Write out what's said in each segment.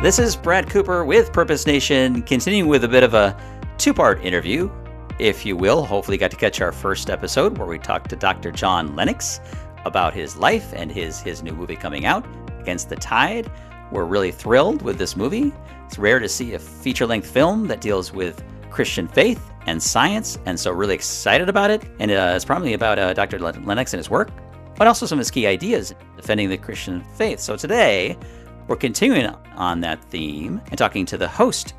This is Brad Cooper with Purpose Nation, continuing with a bit of a two part interview, if you will. Hopefully, you got to catch our first episode where we talked to Dr. John Lennox about his life and his, his new movie coming out, Against the Tide. We're really thrilled with this movie. It's rare to see a feature length film that deals with Christian faith and science, and so really excited about it. And uh, it's probably about uh, Dr. Lennox and his work, but also some of his key ideas defending the Christian faith. So today, we're continuing on that theme and talking to the host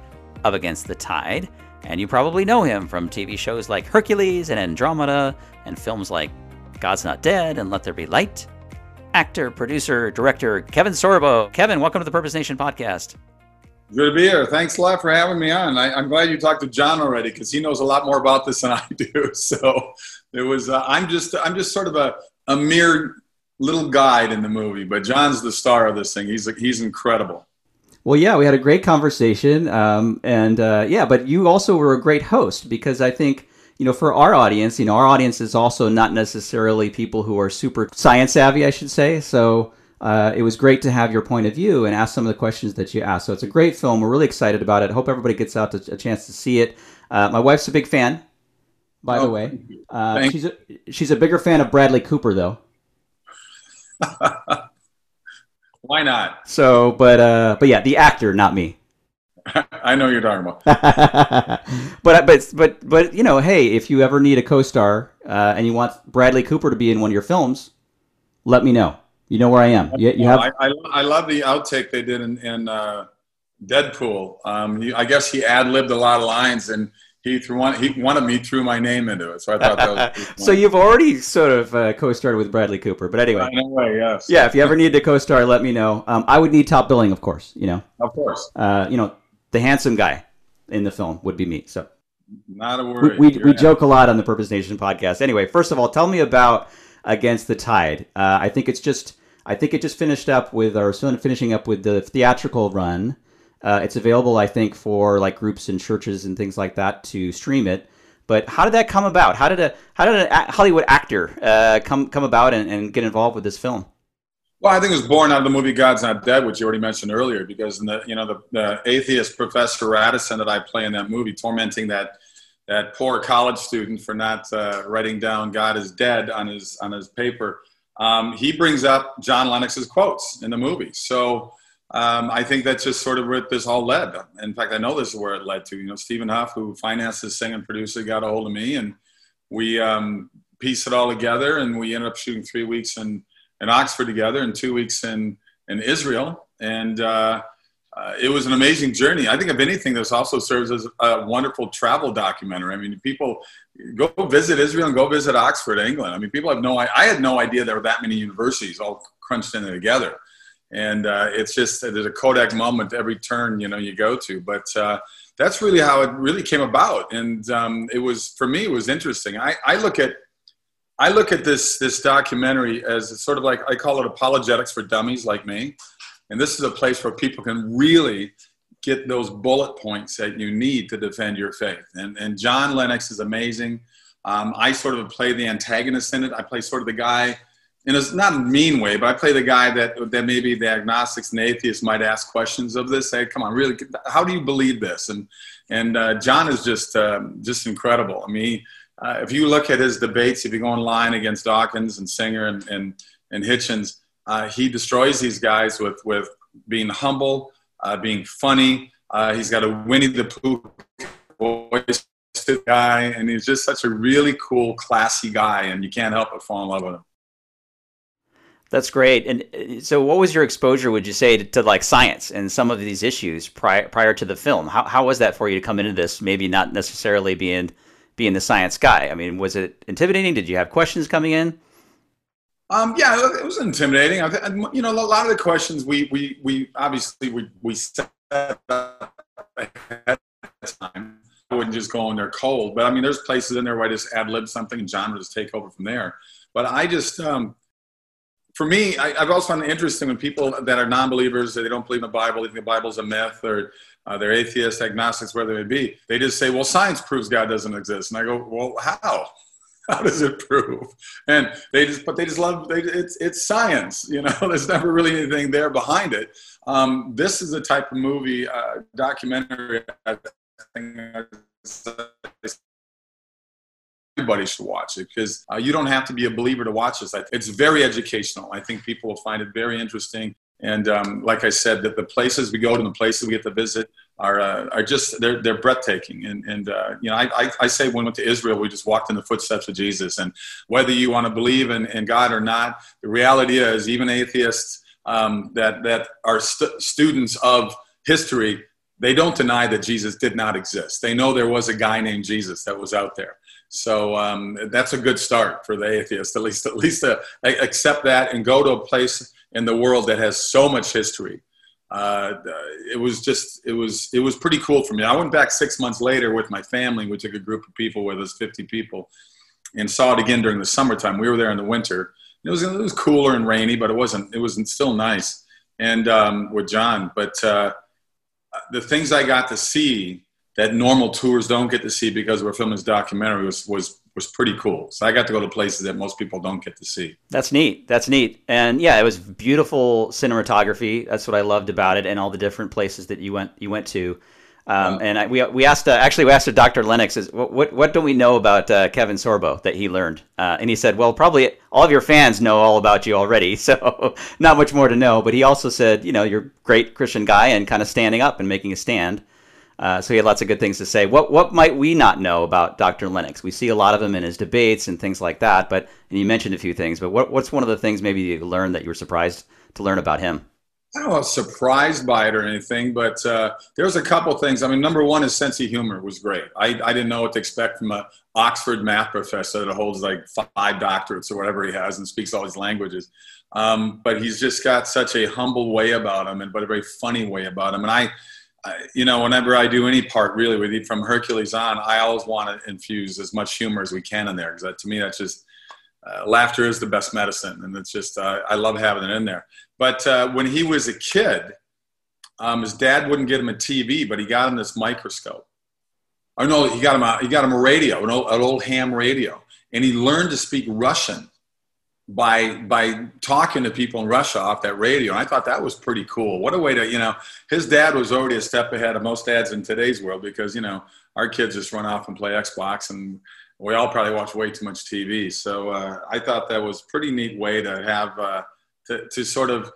of Against the Tide. And you probably know him from TV shows like Hercules and Andromeda and films like God's Not Dead and Let There Be Light. Actor, producer, director Kevin Sorbo. Kevin, welcome to the Purpose Nation podcast. Good to be here. Thanks a lot for having me on. I, am glad you talked to John already because he knows a lot more about this than I do. So it was. Uh, I'm just. I'm just sort of a, a mere little guide in the movie, but John's the star of this thing. He's he's incredible. Well, yeah, we had a great conversation, um, and uh, yeah, but you also were a great host because I think you know for our audience, you know, our audience is also not necessarily people who are super science savvy, I should say. So uh, it was great to have your point of view and ask some of the questions that you asked. So it's a great film. We're really excited about it. Hope everybody gets out to, a chance to see it. Uh, my wife's a big fan, by oh, the way. Uh, she's a, she's a bigger fan of Bradley Cooper, though. Why not? So, but uh, but yeah, the actor, not me. I know you're talking about. but but but but you know, hey, if you ever need a co-star uh, and you want Bradley Cooper to be in one of your films, let me know. You know where I am. You, you have. I, I, I, love the outtake they did in, in uh, Deadpool. Um, I guess he ad libbed a lot of lines, and he threw one, he wanted me threw my name into it, so I thought that was. so you've already sort of uh, co-starred with Bradley Cooper, but anyway. No way, yes. Yeah, if you ever need to co-star, let me know. Um, I would need top billing, of course. You know. Of course. Uh, you know, the handsome guy in the film would be me. So. Not a worry. We we, we joke a lot on the Purpose Nation podcast. Anyway, first of all, tell me about Against the Tide. Uh, I think it's just. I think it just finished up with, or finishing up with the theatrical run. Uh, it's available, I think, for like groups and churches and things like that to stream it. But how did that come about? How did a how did a Hollywood actor uh, come come about and, and, get involved with this film? Well, I think it was born out of the movie God's Not Dead, which you already mentioned earlier, because the you know the, the atheist Professor Radisson that I play in that movie, tormenting that that poor college student for not uh, writing down God is dead on his on his paper. Um, he brings up John Lennox's quotes in the movie. So um, I think that's just sort of where this all led. In fact, I know this is where it led to. You know, Stephen Huff, who financed this thing and producer, got a hold of me, and we um, pieced it all together, and we ended up shooting three weeks in, in Oxford together and two weeks in, in Israel. And uh, uh, it was an amazing journey. I think, if anything, this also serves as a wonderful travel documentary. I mean, people go visit Israel and go visit Oxford, England. I mean, people have no I had no idea there were that many universities all crunched in together and uh, it's just there's a Kodak moment every turn you know you go to. But uh, that's really how it really came about, and um, it was for me it was interesting. I, I look at I look at this this documentary as sort of like I call it apologetics for dummies like me, and this is a place where people can really get those bullet points that you need to defend your faith. And and John Lennox is amazing. Um, I sort of play the antagonist in it. I play sort of the guy in a not a mean way, but I play the guy that that maybe the agnostics and atheists might ask questions of this. Say, come on, really, how do you believe this? And and uh, John is just um, just incredible. I mean, uh, if you look at his debates, if you go online against Dawkins and Singer and and, and Hitchens, uh, he destroys these guys with with being humble, uh, being funny. Uh, he's got a Winnie the Pooh voice guy, and he's just such a really cool, classy guy, and you can't help but fall in love with him. That's great. And uh, so, what was your exposure, would you say, to, to, like science and some of these issues prior prior to the film? How how was that for you to come into this? Maybe not necessarily being being the science guy. I mean, was it intimidating? Did you have questions coming in? Um, yeah, it was intimidating. you know, a lot of the questions we we we obviously we we set up ahead of time. I wouldn't just go in there cold, but I mean, there's places in there where I just ad lib something and would just take over from there. But I just um, for me, I, have also found it interesting when people that are non-believers, they don't believe in the Bible, they think the Bible's a myth, or uh, they're atheists, agnostics, whatever they may be. They just say, "Well, science proves God doesn't exist," and I go, "Well, how?" How does it prove? And they just, but they just love. They, it's it's science, you know. There's never really anything there behind it. Um, this is the type of movie, uh, documentary. I think everybody should watch it because uh, you don't have to be a believer to watch this. It's very educational. I think people will find it very interesting. And um, like I said, that the places we go to, and the places we get to visit are uh, are just they're they're breathtaking. And and uh, you know, I, I, I say when we went to Israel, we just walked in the footsteps of Jesus. And whether you want to believe in, in God or not, the reality is even atheists um, that that are st- students of history, they don't deny that Jesus did not exist. They know there was a guy named Jesus that was out there. So um, that's a good start for the atheist, at least at least to accept that and go to a place in the world that has so much history. Uh, it was just it was it was pretty cool for me. I went back six months later with my family. We took a group of people with us, 50 people, and saw it again during the summertime. We were there in the winter. It was it was cooler and rainy, but it wasn't it wasn't still nice. And um, with John, but uh, the things I got to see that normal tours don't get to see because we're filming this documentary was was was pretty cool. So I got to go to places that most people don't get to see. That's neat. That's neat. And yeah, it was beautiful cinematography. That's what I loved about it, and all the different places that you went you went to. Um, and I, we we asked uh, actually we asked Dr. Lennox is what what, what don't we know about uh, Kevin Sorbo that he learned? Uh, and he said, well, probably all of your fans know all about you already, so not much more to know. But he also said, you know, you're a great Christian guy and kind of standing up and making a stand. Uh, so he had lots of good things to say. What what might we not know about Dr. Lennox? We see a lot of him in his debates and things like that. But and you mentioned a few things. But what, what's one of the things maybe you learned that you were surprised to learn about him? I don't know, surprised by it or anything, but uh, there was a couple things. I mean, number one, his sense of humor was great. I, I didn't know what to expect from a Oxford math professor that holds like five doctorates or whatever he has and speaks all these languages. Um, but he's just got such a humble way about him, and but a very funny way about him. And I, you know, whenever I do any part really with from Hercules on, I always want to infuse as much humor as we can in there because to me that's just uh, laughter is the best medicine, and it's just uh, I love having it in there. But uh, when he was a kid, um, his dad wouldn't get him a TV, but he got him this microscope. Oh no, he got him a he got him a radio, an old, an old ham radio, and he learned to speak Russian by by talking to people in Russia off that radio. And I thought that was pretty cool. What a way to, you know, his dad was already a step ahead of most dads in today's world because, you know, our kids just run off and play Xbox and we all probably watch way too much TV. So uh, I thought that was a pretty neat way to have uh, to, to sort of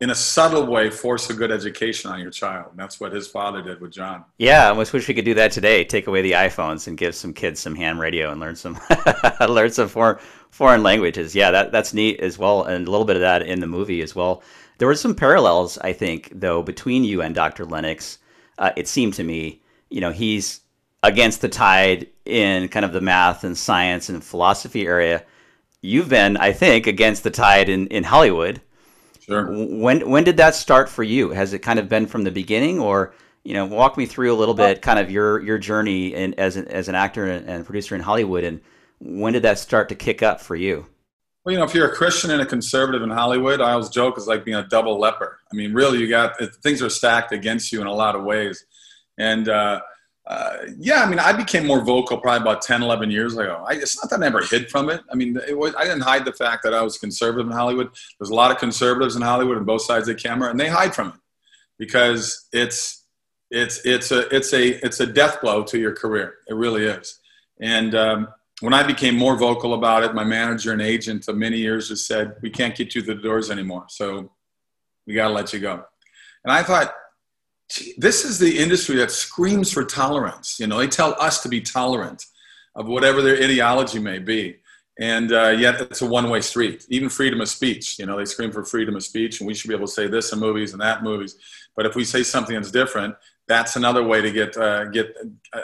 in a subtle way force a good education on your child. And that's what his father did with John. Yeah, I wish we could do that today. Take away the iPhones and give some kids some ham radio and learn some learn some foreign foreign languages. Yeah, that that's neat as well, and a little bit of that in the movie as well. There were some parallels, I think, though, between you and Dr. Lennox. Uh, it seemed to me, you know, he's against the tide in kind of the math and science and philosophy area. You've been, I think, against the tide in, in Hollywood Sure. When when did that start for you? Has it kind of been from the beginning, or you know, walk me through a little bit, kind of your your journey in, as an, as an actor and producer in Hollywood, and when did that start to kick up for you? Well, you know, if you're a Christian and a conservative in Hollywood, I always joke it's like being a double leper. I mean, really, you got things are stacked against you in a lot of ways, and uh, uh, yeah, I mean, I became more vocal probably about 10, 11 years ago. I, it's not that I never hid from it. I mean, it was, I didn't hide the fact that I was conservative in Hollywood. There's a lot of conservatives in Hollywood on both sides of the camera, and they hide from it because it's it's it's a it's a it's a death blow to your career. It really is. And um, when I became more vocal about it, my manager and agent of many years just said, "We can't get you through the doors anymore, so we got to let you go." And I thought, this is the industry that screams for tolerance. You know, they tell us to be tolerant of whatever their ideology may be. And uh, yet it's a one way street. Even freedom of speech, you know, they scream for freedom of speech, and we should be able to say this in movies and that in movies. But if we say something that's different, that's another way to get uh, get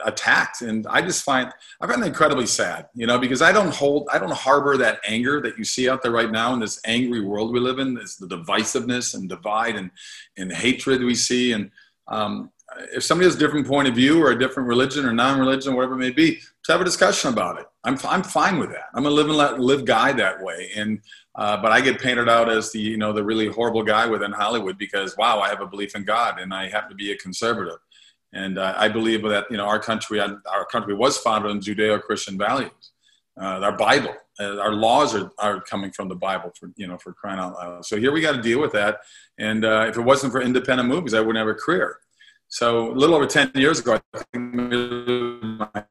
attacked. And I just find I find that incredibly sad, you know, because I don't hold, I don't harbor that anger that you see out there right now in this angry world we live in. It's the divisiveness and divide and and hatred we see. And um, if somebody has a different point of view or a different religion or non-religion, whatever it may be, to have a discussion about it. I'm, I'm fine with that. I'm a live and let live guy that way. And, uh, but I get painted out as the, you know, the really horrible guy within Hollywood because, wow, I have a belief in God and I happen to be a conservative. And uh, I believe that, you know, our country, our country was founded on Judeo-Christian values. uh, our Bible. Uh, our laws are, are coming from the Bible for you know for crying out loud. So here we got to deal with that. And uh, if it wasn't for independent movies, I wouldn't have a career. So a little over ten years ago, I think my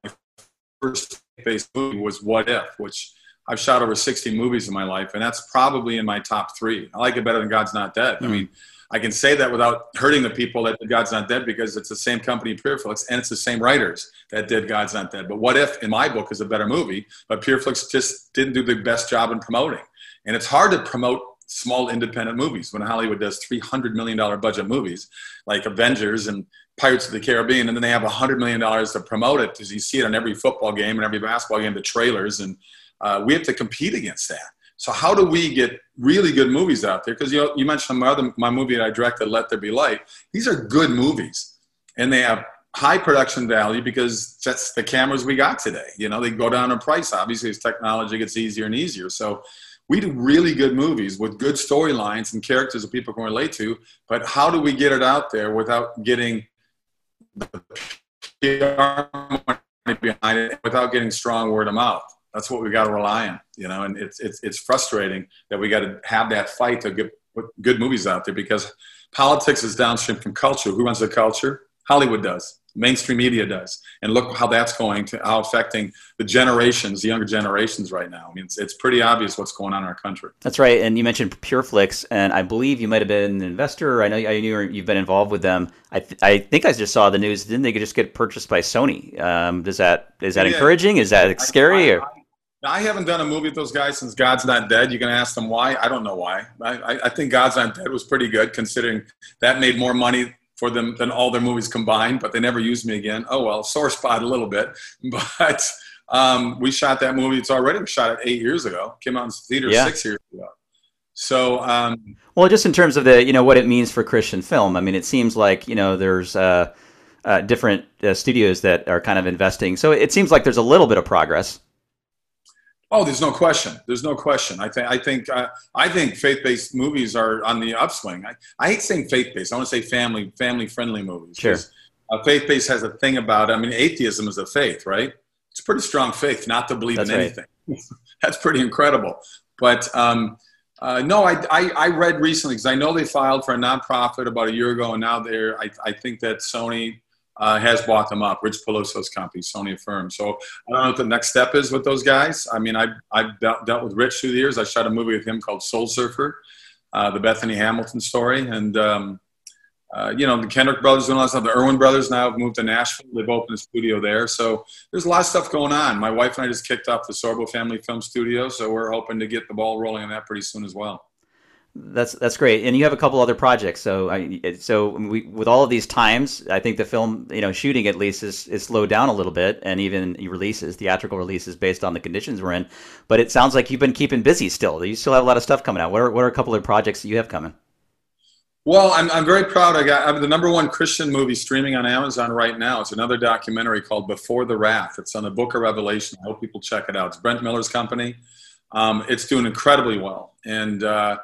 first based movie was What If, which I've shot over 60 movies in my life, and that's probably in my top three. I like it better than God's Not Dead. Mm. I hmm. mean, I can say that without hurting the people that did God's Not Dead because it's the same company, Pureflix, and it's the same writers that did God's Not Dead. But What If, in my book, is a better movie, but Pureflix just didn't do the best job in promoting. And it's hard to promote small independent movies when Hollywood does $300 million budget movies like Avengers and Pirates of the Caribbean, and then they have $100 million to promote it because you see it on every football game and every basketball game, the trailers, and uh, we have to compete against that. So how do we get really good movies out there? Because you, know, you mentioned my other my movie that I directed, Let There Be Light. These are good movies, and they have high production value because that's the cameras we got today. You know, they go down in price obviously as technology gets easier and easier. So we do really good movies with good storylines and characters that people can relate to. But how do we get it out there without getting the PR behind it, without getting strong word of mouth? That's what we got to rely on, you know. And it's it's it's frustrating that we got to have that fight to get good movies out there because politics is downstream from culture. Who runs the culture? Hollywood does. Mainstream media does. And look how that's going to how affecting the generations, the younger generations right now. I mean, it's, it's pretty obvious what's going on in our country. That's right. And you mentioned PureFlix, and I believe you might have been an investor. I know I knew you've been involved with them. I, th- I think I just saw the news. Didn't they just get purchased by Sony? Um, does that is that yeah. encouraging? Is that scary? I, I, now, I haven't done a movie with those guys since God's Not Dead. You can ask them why. I don't know why. I, I think God's Not Dead was pretty good considering that made more money for them than all their movies combined, but they never used me again. Oh, well, sore spot a little bit. But um, we shot that movie. It's already we shot it eight years ago. Came out in theaters yeah. six years ago. So, um, well, just in terms of the, you know, what it means for Christian film. I mean, it seems like, you know, there's uh, uh, different uh, studios that are kind of investing. So it seems like there's a little bit of progress. Oh, there's no question. There's no question. I think I think uh, I think faith-based movies are on the upswing. I, I hate saying faith-based. I want to say family family-friendly movies. Sure. Uh, faith-based has a thing about. It. I mean, atheism is a faith, right? It's a pretty strong faith not to believe That's in anything. That's pretty incredible. But um, uh, no, I, I, I read recently because I know they filed for a nonprofit about a year ago, and now they're. I, I think that Sony uh, has bought them up. Rich Peluso's company, Sony Affirm. So I don't know what the next step is with those guys. I mean, I've, I've dealt, dealt with Rich through the years. I shot a movie with him called Soul Surfer, uh, the Bethany Hamilton story. And, um, uh, you know, the Kendrick brothers and all that stuff. The Erwin brothers now have moved to Nashville. They've opened a studio there. So there's a lot of stuff going on. My wife and I just kicked off the Sorbo Family Film Studio. So we're hoping to get the ball rolling on that pretty soon as well. That's that's great, and you have a couple other projects. So, I, so we, with all of these times, I think the film, you know, shooting at least is, is slowed down a little bit, and even releases, theatrical releases, based on the conditions we're in. But it sounds like you've been keeping busy still. You still have a lot of stuff coming out. What are what are a couple of projects that you have coming? Well, I'm, I'm very proud. I got I'm the number one Christian movie streaming on Amazon right now. It's another documentary called Before the Wrath. It's on the Book of Revelation. I hope people check it out. It's Brent Miller's company. Um, it's doing incredibly well, and uh,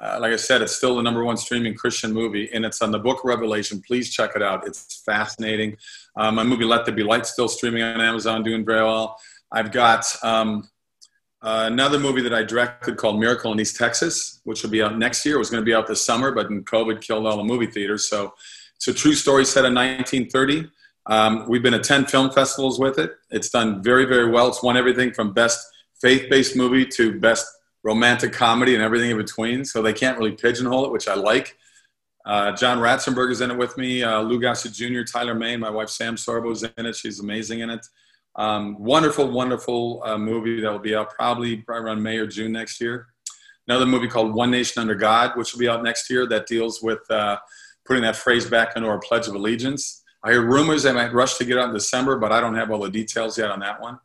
uh, like I said, it's still the number one streaming Christian movie, and it's on the Book Revelation. Please check it out; it's fascinating. Um, my movie Let There Be Light still streaming on Amazon, doing very well. I've got um, uh, another movie that I directed called Miracle in East Texas, which will be out next year. It was going to be out this summer, but COVID killed all the movie theaters. So it's a true story set in 1930. Um, we've been at 10 film festivals with it. It's done very, very well. It's won everything from best faith-based movie to best romantic comedy and everything in between. So they can't really pigeonhole it, which I like. Uh, John Ratzenberger is in it with me. Uh, Lou Gossett Jr., Tyler Mane, my wife Sam Sorbo is in it. She's amazing in it. Um, wonderful, wonderful uh, movie that will be out probably, probably around May or June next year. Another movie called One Nation Under God, which will be out next year, that deals with uh, putting that phrase back into our Pledge of Allegiance. I hear rumors they might rush to get out in December, but I don't have all the details yet on that one.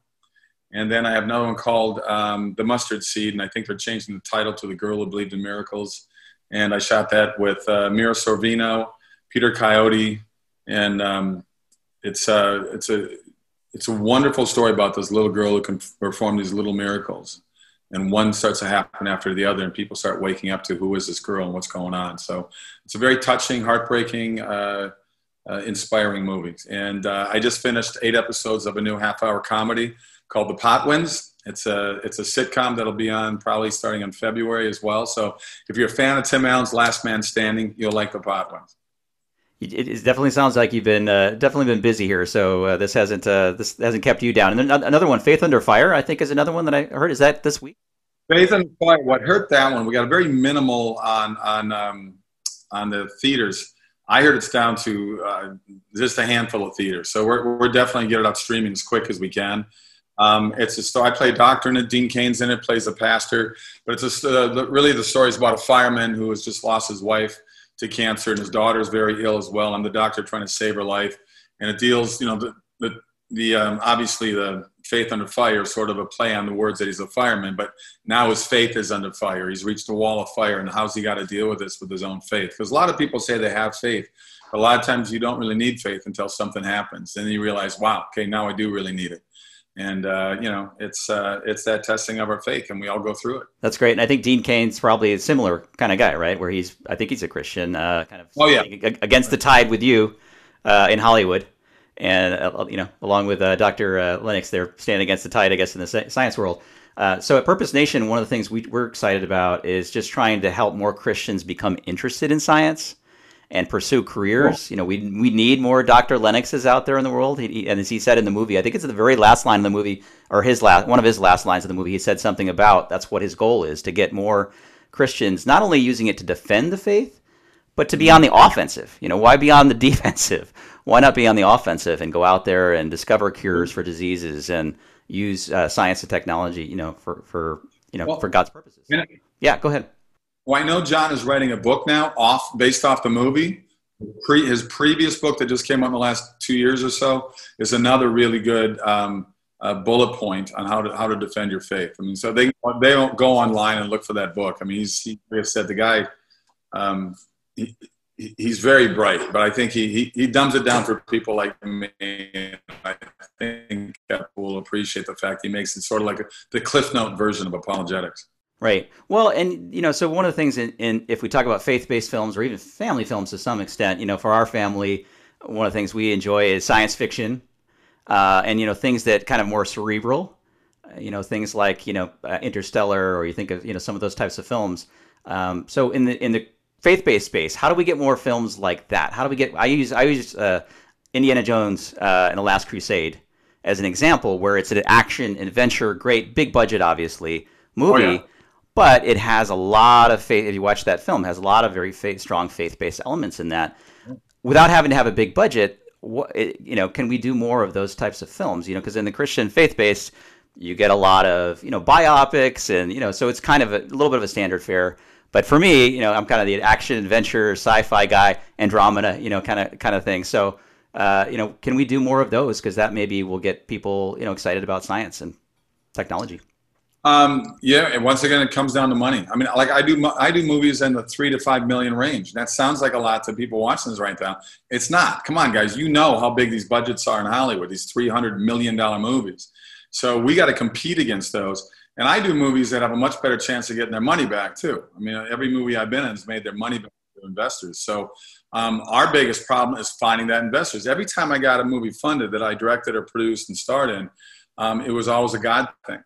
And then I have another one called um, The Mustard Seed, and I think they're changing the title to The Girl Who Believed in Miracles. And I shot that with uh, Mira Sorvino, Peter Coyote, and um, it's, uh, it's, a, it's a wonderful story about this little girl who can perform these little miracles. And one starts to happen after the other, and people start waking up to who is this girl and what's going on. So it's a very touching, heartbreaking, uh, uh inspiring movie. And uh, I just finished eight episodes of a new half hour comedy called The Potwins. It's a it's a sitcom that'll be on probably starting in February as well. So if you're a fan of Tim Allen's Last Man Standing, you'll like the Potwins. It, it definitely sounds like you've been uh, definitely been busy here. So uh, this hasn't uh, this hasn't kept you down. And then another one, Faith Under Fire, I think is another one that I heard. Is that this week? Faith Under Fire. What hurt that one? We got a very minimal on on um, on the theaters. I heard it's down to uh, just a handful of theaters. So we're we're definitely get it up streaming as quick as we can. Um, it's a story. I play a doctor in it. Dean Cain's in it. Plays a pastor. But it's a, uh, really the story is about a fireman who has just lost his wife to cancer, and his daughter is very ill as well. I'm the doctor trying to save her life, and it deals, you know, the the, the um, obviously the faith under fire, sort of a play on the words that he's a fireman, but now his faith is under fire. He's reached a wall of fire, and how's he got to deal with this with his own faith? Because a lot of people say they have faith. But a lot of times you don't really need faith until something happens. and Then you realize, wow, okay, now I do really need it and uh, you know it's uh, it's that testing of our faith and we all go through it. That's great. And i think dean cain's probably a similar kind of guy right? Where he's i think he's a christian uh, kind of oh yeah. against the tide with you uh, in hollywood. And uh, you know along with uh, dr lennox they're standing against the tide i guess in the science world. So at purpose nation one of the things we, we're excited about is just trying to help more christians become interested in science and pursue careers. Cool. You know, we we need more Dr. Lennoxes out there in the world. He, and as he said in the movie, I think it's the very last line of the movie, or his last one of his last lines of the movie. He said something about that's what his goal is to get more Christians not only using it to defend the faith, but to be on the offensive. You know, why be on the defensive? Why not be on the offensive and go out there and discover cures for diseases and use uh, science and technology, you know, for for you know well, for God's purposes? Yeah, go ahead. Well, I know John is writing a book now, off based off the movie. Pre, his previous book that just came out in the last two years or so is another really good um, uh, bullet point on how to how to defend your faith. I mean, so they they don't go online and look for that book. I mean, he's he, like I said, the guy. Um, he, he's very bright, but I think he, he, he it down for people like me. I think people will appreciate the fact he makes it sort of like a, the Cliff Note version of apologetics. Right. Well, and you know, so one of the things in, in if we talk about faith-based films or even family films to some extent, you know, for our family, one of the things we enjoy is science fiction, uh, and you know, things that kind of more cerebral, uh, you know, things like you know, uh, Interstellar, or you think of you know some of those types of films. Um, so in the in the faith-based space, how do we get more films like that? How do we get? I use I use uh, Indiana Jones uh, and the Last Crusade as an example, where it's an action adventure, great big budget, obviously movie. Oh, yeah but it has a lot of faith. If you watch that film, has a lot of very faith, strong faith-based elements in that. Without having to have a big budget, what, you know, can we do more of those types of films? You know, because in the Christian faith-based, you get a lot of you know biopics, and you know, so it's kind of a, a little bit of a standard fare. But for me, you know, I'm kind of the action adventure sci-fi guy, Andromeda, you know, kind of kind of thing. So, uh, you know, can we do more of those? Because that maybe will get people, you know, excited about science and technology. Um, yeah, and once again, it comes down to money. I mean, like I do, I do movies in the three to five million range. That sounds like a lot to people watching this right now. It's not. Come on, guys, you know how big these budgets are in Hollywood. These three hundred million dollar movies. So we got to compete against those. And I do movies that have a much better chance of getting their money back too. I mean, every movie I've been in has made their money back to investors. So um, our biggest problem is finding that investors. Every time I got a movie funded that I directed or produced and starred in, um, it was always a God thing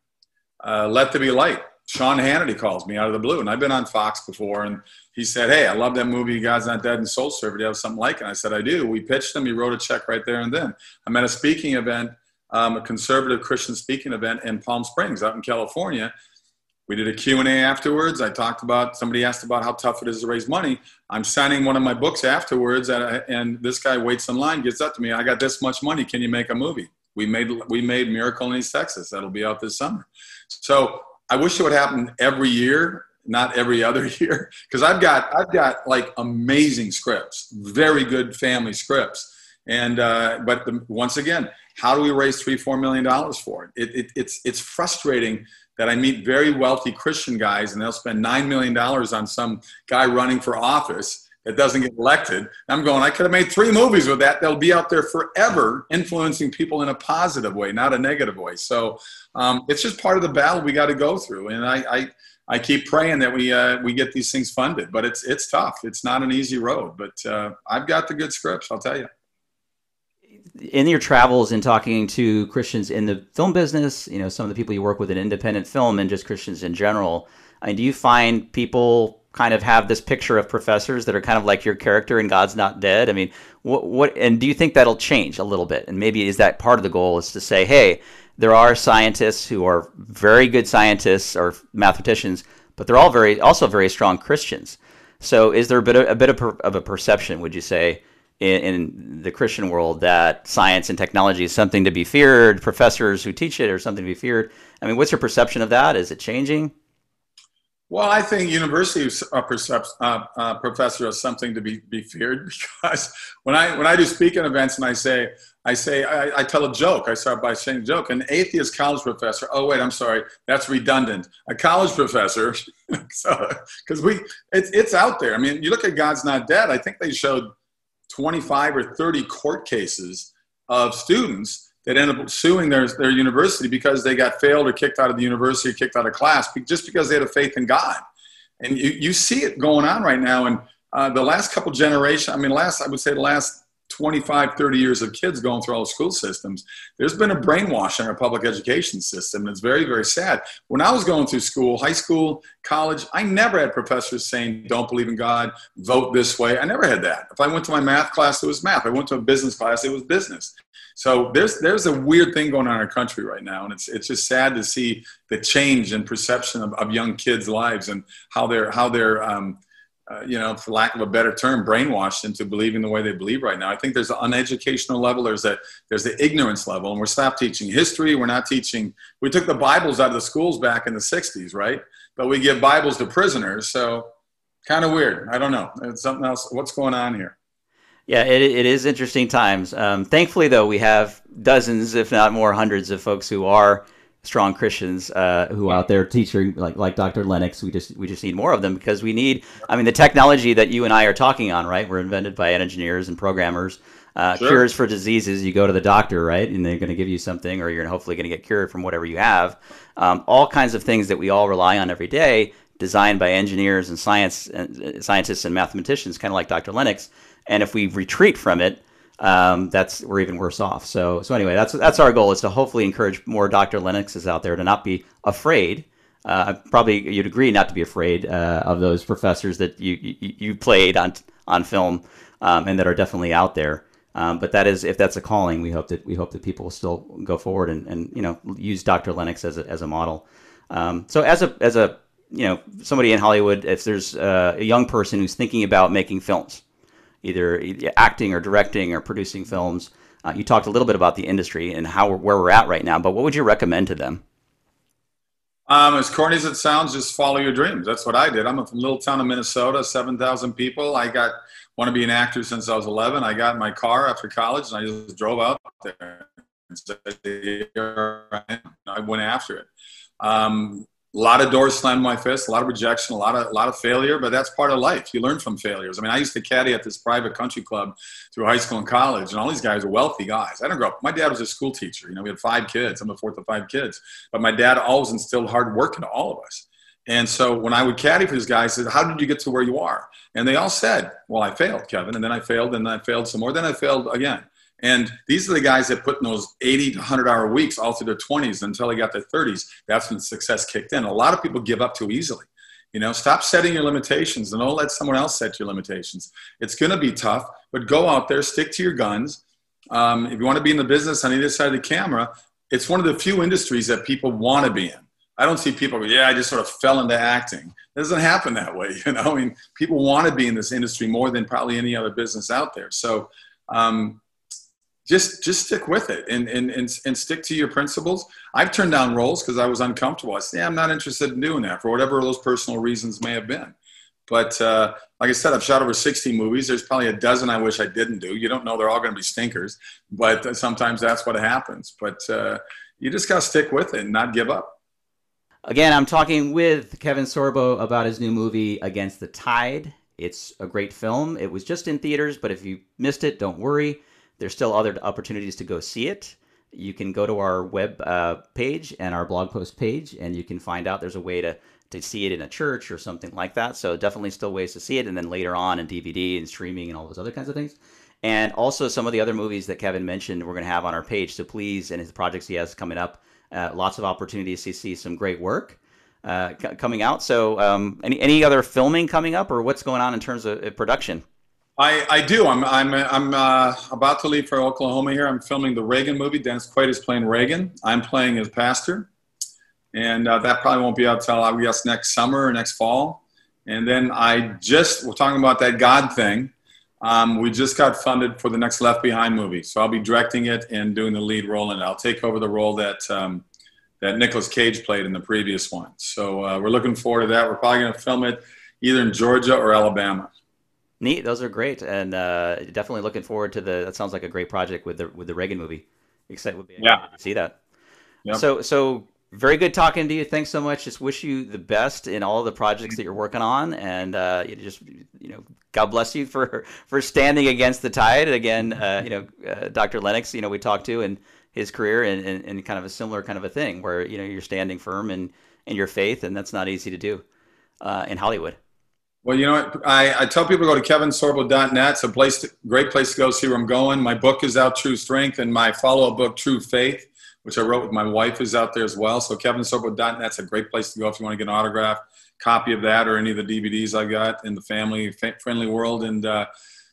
uh, Let There Be Light. Sean Hannity calls me out of the blue, and I've been on Fox before, and he said, "Hey, I love that movie, God's Not Dead and Soul Surfer. Do you have something like it?" I said, "I do." We pitched him. He wrote a check right there and then. I'm at a speaking event, um, a conservative Christian speaking event in Palm Springs, out in California. We did a Q&A afterwards. I talked about, somebody asked about how tough it is to raise money. I'm signing one of my books afterwards, and, and this guy waits in line, gets up to me, I got this much money, can you make a movie? We made, we made Miracle in East Texas. That'll be out this summer. So I wish it would happen every year, not every other year, because I've got I've got like amazing scripts, very good family scripts. And uh, but the, once again, how do we raise three four million dollars for it? It, it? It's it's frustrating that I meet very wealthy Christian guys and they'll spend nine million dollars on some guy running for office that doesn't get elected. I'm going, I could have made three movies with that. They'll be out there forever influencing people in a positive way, not a negative way. So um, it's just part of the battle we got to go through. And I, I, I keep praying that we, uh, we get these things funded, but it's, it's tough. It's not an easy road, but uh, I've got the good scripts, I'll tell you. in your travels and talking to Christians in the film business, you know, some of the people you work with in independent film and just Christians in general, I mean, do you find people kind of have this picture of professors that are kind of like your character in God's Not Dead? I mean, what what and do you think that'll change a little bit? And maybe is that part of the goal is to say, hey, there are scientists who are very good scientists or mathematicians, but they're all very also very strong Christians. So is there a bit of, a bit of, of a perception, would you say, in, in, the Christian world that science and technology is something to be feared? Professors who teach it are something to be feared. I mean, what's your perception of that? Is it changing? Well, I think university uh, uh, uh, professor is something to be, be feared because when I when I do speaking events and I say I say I, I, tell a joke. I start by saying a joke. An atheist college professor. Oh wait, I'm sorry, that's redundant. A college professor, because we it's it's out there. I mean, you look at God's Not Dead. I think they showed 25 or 30 court cases of students that end up suing their, their university because they got failed or kicked out of the university or kicked out of class just because they had a faith in God. And you, you see it going on right now. And uh, the last couple generations, I mean, last, I would say the last 25, 30 years of kids going through all the school systems, there's been a brainwash in our public education system. And it's very, very sad. When I was going through school, high school, college, I never had professors saying, don't believe in God, vote this way. I never had that. If I went to my math class, it was math. I went to a business class, it was business. So there's there's a weird thing going on in our country right now, and it's it's just sad to see the change in perception of, of young kids' lives and how they're how they're um, uh, you know, for lack of a better term, brainwashed into believing the way they believe right now. I think there's an uneducational level. There's a there's the ignorance level, and we're stopped teaching history. We're not teaching. We took the Bibles out of the schools back in the '60s, right? But we give Bibles to prisoners. So kind of weird. I don't know. It's something else. What's going on here? Yeah, it, it is interesting times. Um, thankfully, though, we have dozens, if not more, hundreds of folks who are strong Christians uh, who are out there teaching, like like Dr. Lennox. We just we just need more of them because we need. I mean, the technology that you and I are talking on, right? Were invented by engineers and programmers. Uh, sure. Cures for diseases. You go to the doctor, right, and they're going to give you something, or you're hopefully going to get cured from whatever you have. Um, all kinds of things that we all rely on every day, designed by engineers and science and uh, scientists and mathematicians, kind of like Dr. Lennox and if we retreat from it, um, that's we're even worse off. So so anyway, that's that's our goal is to hopefully encourage more Dr. Lennoxes out there to not be afraid. Uh, probably you'd agree not to be afraid uh, of those professors that you, you, you played on on film um, and that are definitely out there. Um, but that is if that's a calling, we hope that we hope that people will still go forward and, and you know use Dr. Lennox as a, as a model. Um, so as a as a you know somebody in Hollywood, if there's uh, a young person who's thinking about making films, either acting or directing or producing films. Uh, you talked a little bit about the industry and how where we're at right now, but what would you recommend to them? Um, as corny as it sounds, just follow your dreams. That's what I did. I'm from a little town of Minnesota, 7,000 people. I got want to be an actor since I was 11. I got in my car after college and I just drove out there. I went after it. Um, a lot of doors slammed my fist, a lot of rejection, a lot of a lot of failure, but that's part of life. You learn from failures. I mean, I used to caddy at this private country club through high school and college, and all these guys are wealthy guys. I didn't grow up. My dad was a school teacher. You know, we had five kids. I'm the fourth of five kids, but my dad always instilled hard work into all of us. And so when I would caddy for these guys, I said, "How did you get to where you are?" And they all said, "Well, I failed, Kevin, and then I failed, and then I failed some more, then I failed again." And these are the guys that put in those 80 to 100 hour weeks all through their 20s until they got their 30s. That's when success kicked in. A lot of people give up too easily. You know, stop setting your limitations and don't let someone else set your limitations. It's going to be tough, but go out there, stick to your guns. Um, if you want to be in the business on either side of the camera, it's one of the few industries that people want to be in. I don't see people yeah, I just sort of fell into acting. It doesn't happen that way. You know, I mean, people want to be in this industry more than probably any other business out there. So, um, just just stick with it and, and, and, and stick to your principles. I've turned down roles because I was uncomfortable. I said, yeah, I'm not interested in doing that for whatever those personal reasons may have been. But uh, like I said, I've shot over 60 movies. There's probably a dozen I wish I didn't do. You don't know they're all going to be stinkers, but sometimes that's what happens. But uh, you just got to stick with it and not give up. Again, I'm talking with Kevin Sorbo about his new movie, Against the Tide. It's a great film. It was just in theaters, but if you missed it, don't worry. There's still other opportunities to go see it. You can go to our web uh, page and our blog post page, and you can find out there's a way to to see it in a church or something like that. So definitely still ways to see it, and then later on in DVD and streaming and all those other kinds of things. and also some of the other movies that Kevin mentioned we're going to have on our page. So please, and his projects he has coming up, uh, lots of opportunities to see some great work uh, c- coming out. So um, any any other filming coming up, or what's going on in terms of production? I, I do. I'm I'm I'm uh, about to leave for Oklahoma here. I'm filming the Reagan movie. Dennis Quaid is playing Reagan. I'm playing his pastor, and uh, that probably won't be out till I guess next summer or next fall. And then I just we're talking about that God thing. Um, we just got funded for the next Left Behind movie, so I'll be directing it and doing the lead role in it. I'll take over the role that um, that Nicolas Cage played in the previous one. So uh, we're looking forward to that. We're probably going to film it either in Georgia or Alabama. Neat, those are great, and uh, definitely looking forward to the. That sounds like a great project with the with the Reagan movie. Excited, would be yeah. to see that. Yep. So so very good talking to you. Thanks so much. Just wish you the best in all the projects that you're working on, and uh, you just you know, God bless you for for standing against the tide. Again, uh, you know, uh, Dr. Lennox, you know, we talked to and his career and, and, and, kind of a similar kind of a thing where you know you're standing firm in in your faith, and that's not easy to do uh, in Hollywood. Well, you know? I, I tell people to go to kevinsorbo.net. It's a place, to, great place to go see where I'm going. My book is out, True Strength, and my follow-up book, True Faith which I wrote with my wife, is out there as well. So kevinsorbo.net's a great place to go if you want to get an autograph copy of that or any of the DVDs I got in the family friendly world. And uh,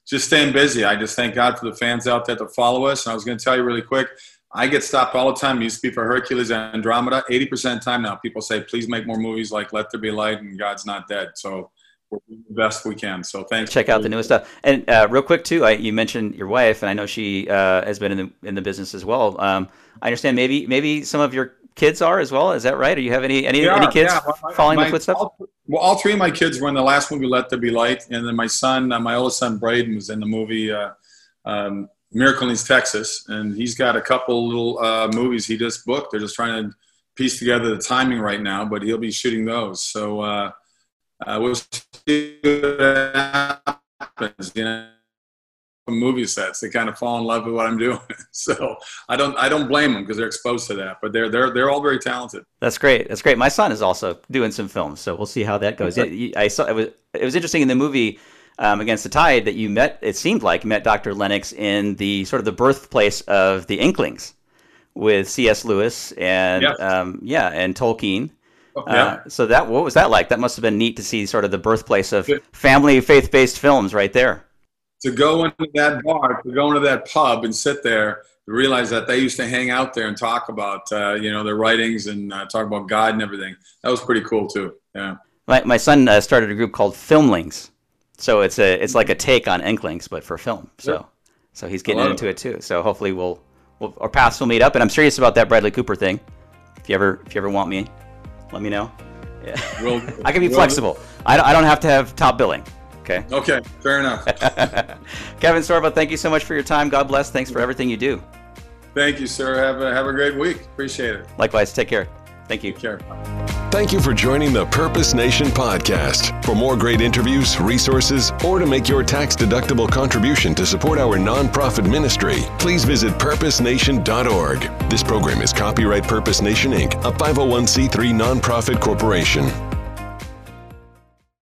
just staying busy. I just thank God for the fans out there that follow us. And I was going to tell you really quick. I get stopped all the time. It used to be for Hercules and Andromeda. 80% of the time now, people say, please make more movies like Let There Be Light and God's Not Dead. So we're doing the best we can. So thanks. Check out the newest stuff. And uh, real quick too, I, you mentioned your wife, and I know she uh, has been in the in the business as well. Um, I understand maybe maybe some of your kids are as well. Is that right? Or you have any any, any kids yeah. well, following my, the footsteps? All, well, all three of my kids were in the last movie, Let There Be Light, and then my son, uh, my oldest son, Braden, was in the movie. Uh, um, Miracle in East Texas, and he's got a couple little uh, movies he just booked. They're just trying to piece together the timing right now, but he'll be shooting those. So uh, we'll see what happens. You know, movie sets, they kind of fall in love with what I'm doing. so I don't I don't blame them because they're exposed to that. But they're they're they're all very talented. That's great. That's great. My son is also doing some films, so we'll see how that goes. Okay. I saw it was it was interesting in the movie. Um, against the tide that you met it seemed like met dr lennox in the sort of the birthplace of the inklings with cs lewis and yes. um, yeah and tolkien Yeah. Uh, so that what was that like? That must have been neat to see sort of the birthplace of family faith-based films right there. To go into that bar, to go into that pub and sit there, to realize that they used to hang out there and talk about uh, you know their writings and uh, talk about God and everything. That was pretty cool too. Yeah. My my son uh, started a group called Filmlings, so it's a it's like a take on Inklings but for film. So yeah. so he's getting into it. it too. So hopefully we'll, we'll our paths will meet up. And I'm serious about that Bradley Cooper thing. If you ever if you ever want me let me know. Yeah. We'll, I can be we'll, flexible. I don't, I don't have to have top billing. Okay. Okay. Fair enough. Kevin Sorbo, thank you so much for your time. God bless. Thanks for everything you do. Thank you, sir. Have a, have a great week. Appreciate it. Likewise. Take care. Thank you. Take care. Thank you for joining the Purpose Nation podcast. For more great interviews, resources, or to make your tax deductible contribution to support our nonprofit ministry, please visit purposenation.org. This program is copyright Purpose Nation Inc., a 501c3 nonprofit corporation.